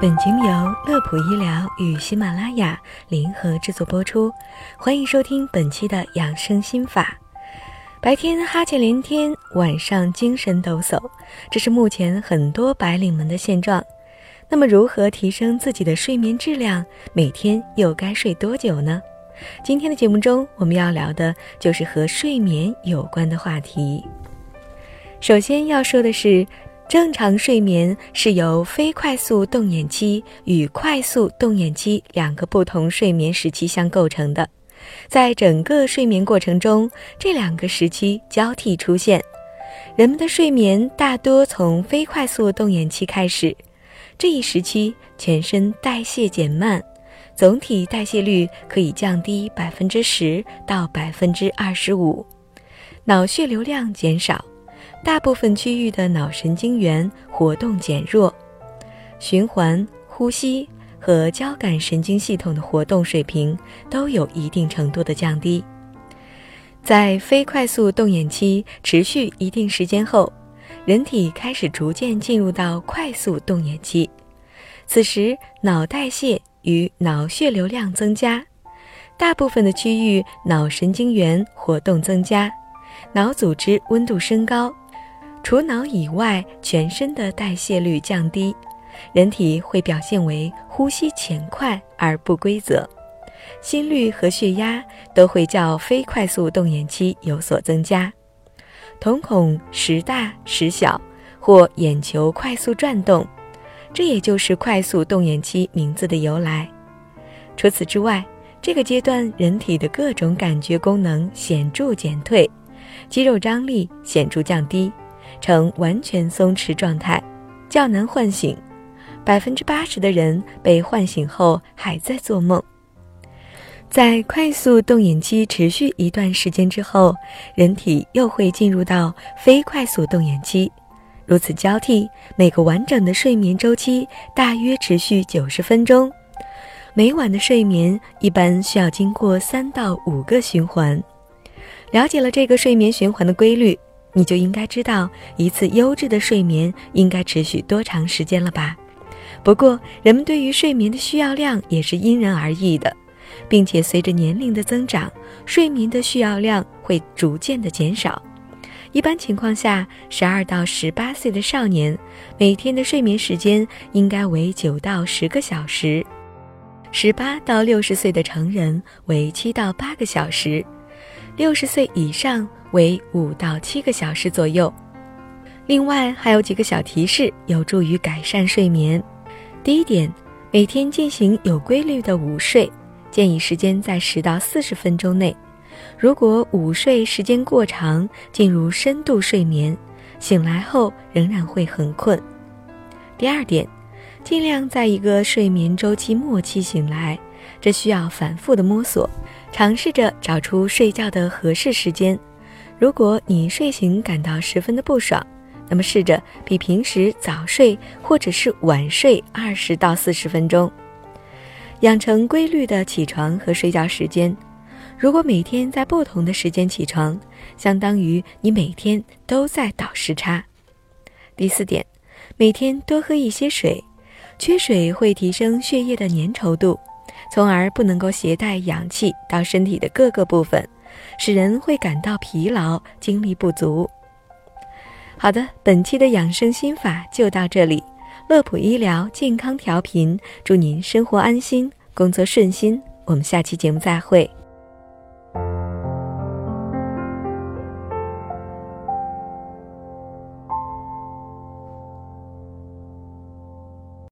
本节目由乐普医疗与喜马拉雅联合制作播出，欢迎收听本期的养生心法。白天哈欠连天，晚上精神抖擞，这是目前很多白领们的现状。那么，如何提升自己的睡眠质量？每天又该睡多久呢？今天的节目中，我们要聊的就是和睡眠有关的话题。首先要说的是。正常睡眠是由非快速动眼期与快速动眼期两个不同睡眠时期相构成的，在整个睡眠过程中，这两个时期交替出现。人们的睡眠大多从非快速动眼期开始，这一时期全身代谢减慢，总体代谢率可以降低百分之十到百分之二十五，脑血流量减少。大部分区域的脑神经元活动减弱，循环、呼吸和交感神经系统的活动水平都有一定程度的降低。在非快速动眼期持续一定时间后，人体开始逐渐进入到快速动眼期，此时脑代谢与脑血流量增加，大部分的区域脑神经元活动增加，脑组织温度升高。除脑以外，全身的代谢率降低，人体会表现为呼吸浅快而不规则，心率和血压都会较非快速动眼期有所增加，瞳孔时大时小或眼球快速转动，这也就是快速动眼期名字的由来。除此之外，这个阶段人体的各种感觉功能显著减退，肌肉张力显著降低。呈完全松弛状态，较难唤醒。百分之八十的人被唤醒后还在做梦。在快速动眼期持续一段时间之后，人体又会进入到非快速动眼期，如此交替，每个完整的睡眠周期大约持续九十分钟。每晚的睡眠一般需要经过三到五个循环。了解了这个睡眠循环的规律。你就应该知道一次优质的睡眠应该持续多长时间了吧？不过，人们对于睡眠的需要量也是因人而异的，并且随着年龄的增长，睡眠的需要量会逐渐的减少。一般情况下，十二到十八岁的少年每天的睡眠时间应该为九到十个小时；十八到六十岁的成人为七到八个小时；六十岁以上。为五到七个小时左右。另外还有几个小提示，有助于改善睡眠。第一点，每天进行有规律的午睡，建议时间在十到四十分钟内。如果午睡时间过长，进入深度睡眠，醒来后仍然会很困。第二点，尽量在一个睡眠周期末期醒来，这需要反复的摸索，尝试着找出睡觉的合适时间。如果你睡醒感到十分的不爽，那么试着比平时早睡或者是晚睡二十到四十分钟，养成规律的起床和睡觉时间。如果每天在不同的时间起床，相当于你每天都在倒时差。第四点，每天多喝一些水，缺水会提升血液的粘稠度，从而不能够携带氧气到身体的各个部分。使人会感到疲劳、精力不足。好的，本期的养生心法就到这里。乐普医疗健康调频，祝您生活安心，工作顺心。我们下期节目再会。